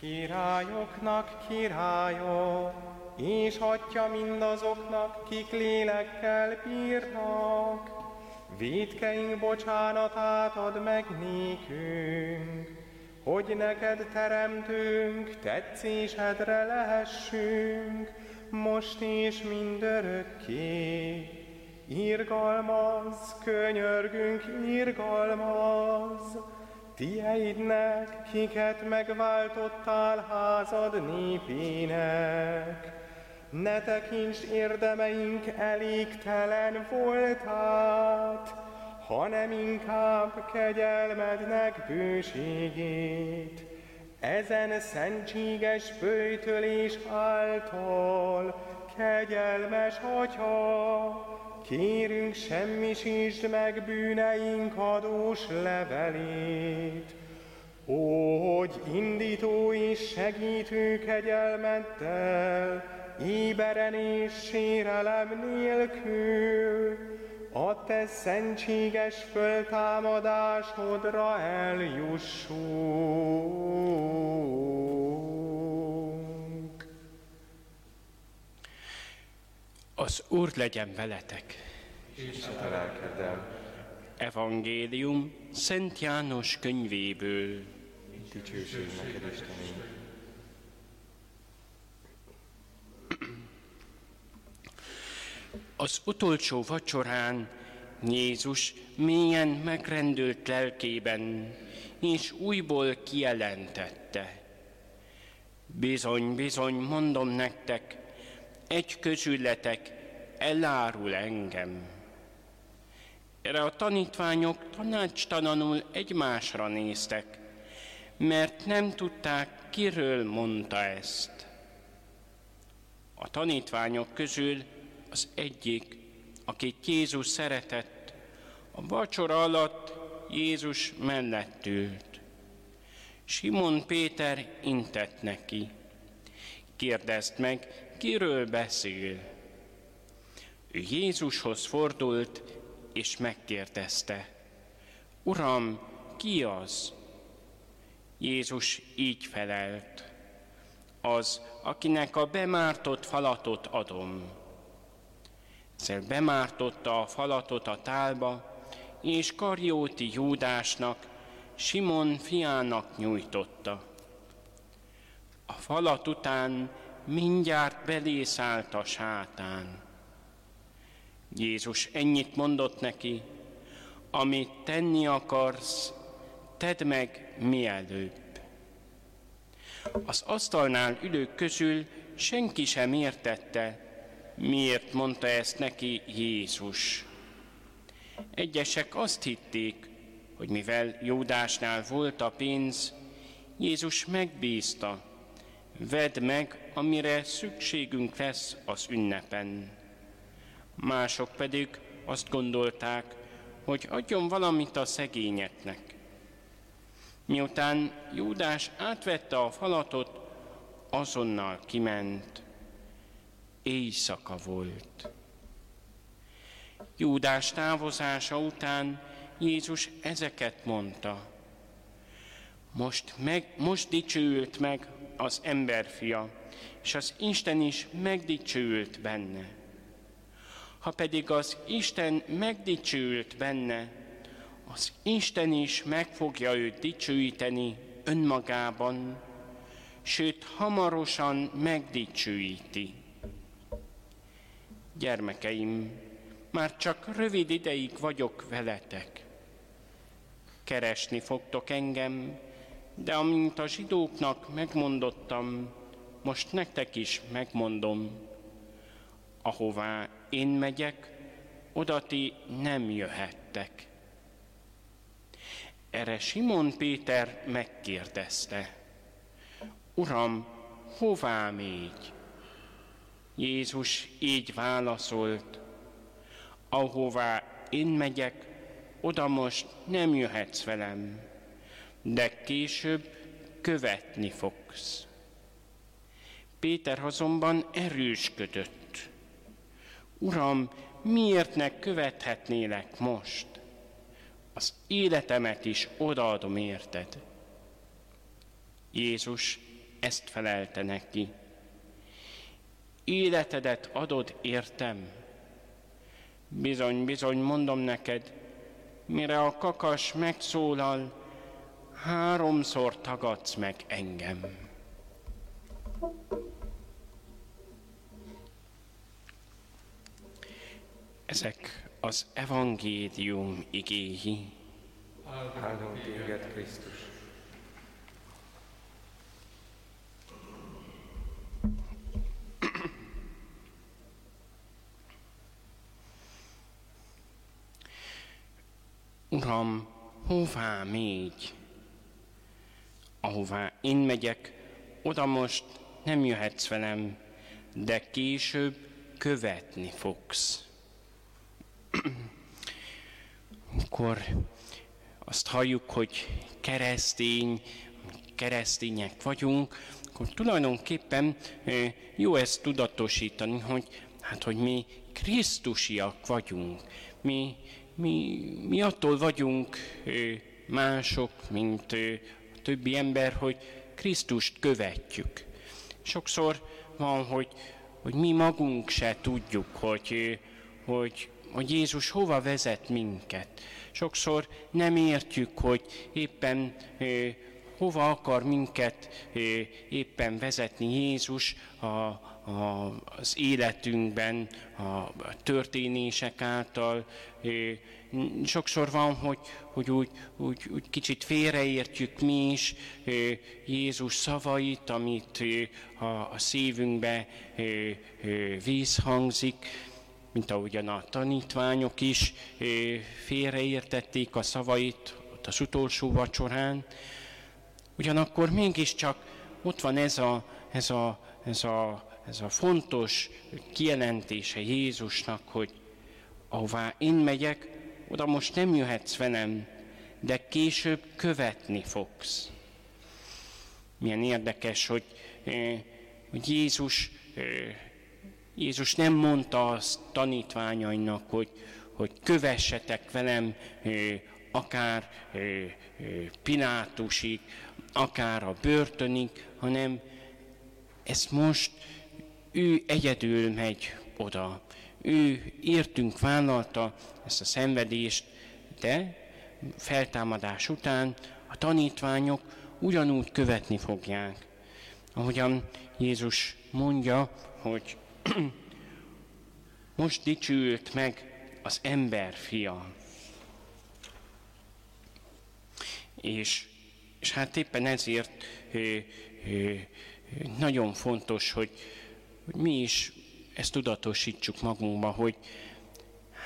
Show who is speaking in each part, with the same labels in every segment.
Speaker 1: Királyoknak királya, és adja mindazoknak, kik lélekkel bírnak. Védkeink bocsánatát ad meg nékünk, hogy neked teremtünk, tetszésedre lehessünk, most és mindörökké. Irgalmaz, könyörgünk, irgalmaz, Tieidnek, kiket megváltottál házad népének. Ne tekints érdemeink elégtelen voltát, hanem inkább kegyelmednek bőségét. Ezen szentséges bőjtölés által, kegyelmes Atya, kérünk semmisítsd meg bűneink adós levelét, hogy indító és segítő kegyelmeddel, éberen és sérelem nélkül, a te szentséges föltámadásodra eljussunk.
Speaker 2: Az Úr legyen veletek.
Speaker 1: És a lelkeddel.
Speaker 2: Evangélium Szent János könyvéből.
Speaker 1: Dicsőség neked, Istenünk.
Speaker 2: Az utolsó vacsorán Jézus mélyen megrendült lelkében, és újból kijelentette. Bizony, bizony, mondom nektek, egy közületek elárul engem. Erre a tanítványok tanácstalanul egymásra néztek, mert nem tudták, kiről mondta ezt. A tanítványok közül az egyik, akit Jézus szeretett, a vacsora alatt Jézus mellett ült. Simon Péter intett neki. Kérdezd meg, kiről beszél. Jézushoz fordult, és megkérdezte, Uram, ki az? Jézus így felelt, az, akinek a bemártott falatot adom. Ezzel bemártotta a falatot a tálba, és Karjóti Júdásnak, Simon fiának nyújtotta. A falat után mindjárt belészállt a sátán. Jézus ennyit mondott neki, amit tenni akarsz, tedd meg mielőbb. Az asztalnál ülők közül senki sem értette, miért mondta ezt neki Jézus. Egyesek azt hitték, hogy mivel Jódásnál volt a pénz, Jézus megbízta, vedd meg, amire szükségünk lesz az ünnepen. Mások pedig azt gondolták, hogy adjon valamit a szegényeknek. Miután Júdás átvette a falatot, azonnal kiment. Éjszaka volt. Júdás távozása után Jézus ezeket mondta. Most, meg, most dicsőült meg az emberfia, és az Isten is megdicsőült benne. Ha pedig az Isten megdicsőült benne, az Isten is meg fogja őt dicsőíteni önmagában, sőt, hamarosan megdicsőíti. Gyermekeim, már csak rövid ideig vagyok veletek. Keresni fogtok engem, de amint a zsidóknak megmondottam, most nektek is megmondom, ahová én megyek, oda ti nem jöhettek. Erre Simon Péter megkérdezte, Uram, hová mégy? Jézus így válaszolt, ahová én megyek, oda most nem jöhetsz velem, de később követni fogsz. Péter azonban erősködött. Uram, miért ne követhetnélek most? Az életemet is odaadom érted. Jézus ezt felelte neki. Életedet adod értem. Bizony, bizony, mondom neked, mire a kakas megszólal, háromszor tagadsz meg engem. Ezek az evangélium igéi.
Speaker 1: Áldunk téged, Krisztus.
Speaker 2: Uram, hová még? Ahová én megyek, oda most nem jöhetsz velem, de később követni fogsz. Akkor azt halljuk, hogy keresztény, keresztények vagyunk, akkor tulajdonképpen jó ezt tudatosítani, hogy hát, hogy mi Krisztusiak vagyunk. Mi, mi, mi attól vagyunk mások, mint a többi ember, hogy Krisztust követjük. Sokszor van, hogy, hogy mi magunk se tudjuk, hogy, hogy, hogy Jézus hova vezet minket. Sokszor nem értjük, hogy éppen hova akar minket éppen vezetni Jézus a, a, az életünkben, a történések által. Sokszor van, hogy, hogy úgy, úgy, úgy kicsit félreértjük mi is Jézus szavait, amit a, a szívünkbe vízhangzik, mint ahogyan a tanítványok is félreértették a szavait ott az utolsó vacsorán. Ugyanakkor mégiscsak ott van ez a, ez a, ez a, ez a fontos kijelentése Jézusnak, hogy ahová én megyek, oda most nem jöhetsz velem, de később követni fogsz. Milyen érdekes, hogy, hogy Jézus, Jézus nem mondta azt tanítványainak, hogy, hogy kövessetek velem akár Pilátusig, akár a börtönig, hanem ezt most ő egyedül megy oda. Ő értünk vállalta ezt a szenvedést, de feltámadás után a tanítványok ugyanúgy követni fogják. Ahogyan Jézus mondja, hogy most dicsült meg az ember fia. És, és hát éppen ezért ö, ö, nagyon fontos, hogy, hogy mi is ezt tudatosítsuk magunkba, hogy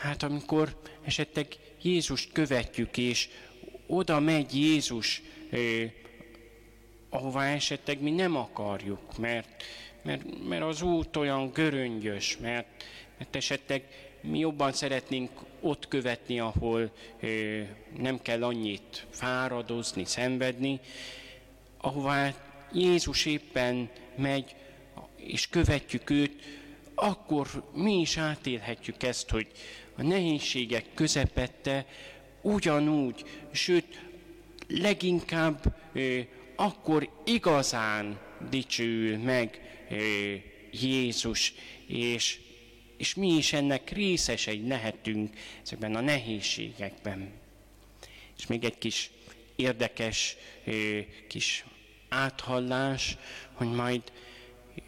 Speaker 2: hát amikor esetleg Jézust követjük, és oda megy Jézus, eh, ahová esetleg mi nem akarjuk, mert, mert, mert az út olyan göröngyös, mert, mert esetleg mi jobban szeretnénk ott követni, ahol eh, nem kell annyit fáradozni, szenvedni, ahová Jézus éppen megy, és követjük őt, akkor mi is átélhetjük ezt, hogy a nehézségek közepette ugyanúgy, sőt, leginkább eh, akkor igazán dicsül meg Jézus, és, és mi is ennek részesei lehetünk ezekben a nehézségekben. És még egy kis érdekes kis áthallás, hogy majd,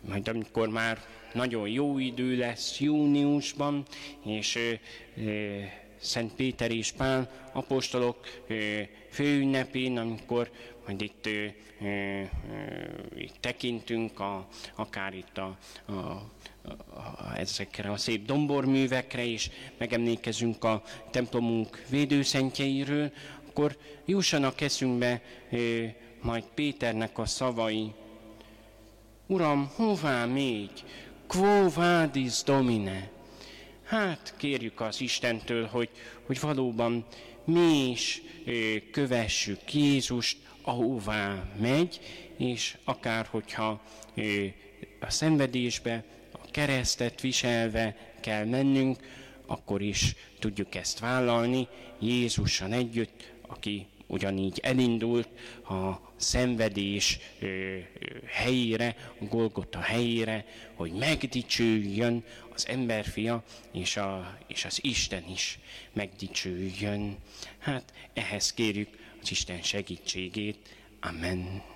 Speaker 2: majd amikor már nagyon jó idő lesz júniusban, és Szent Péter és Pál apostolok főünnepén, amikor majd itt, itt tekintünk, a, akár itt a, a, a, ezekre a szép domborművekre, és megemlékezünk a templomunk védőszentjeiről, akkor jussanak eszünkbe majd Péternek a szavai. Uram, hová még? Quo vadis domine? Hát kérjük az Istentől, hogy, hogy valóban mi is kövessük Jézust, ahová megy, és akár hogyha a szenvedésbe, a keresztet viselve kell mennünk, akkor is tudjuk ezt vállalni Jézussal együtt, aki ugyanígy elindult a szenvedés helyére, a Golgota helyére, hogy megdicsőjön az emberfia, és, a, és az Isten is megdicsőjön. Hát ehhez kérjük az Isten segítségét. Amen.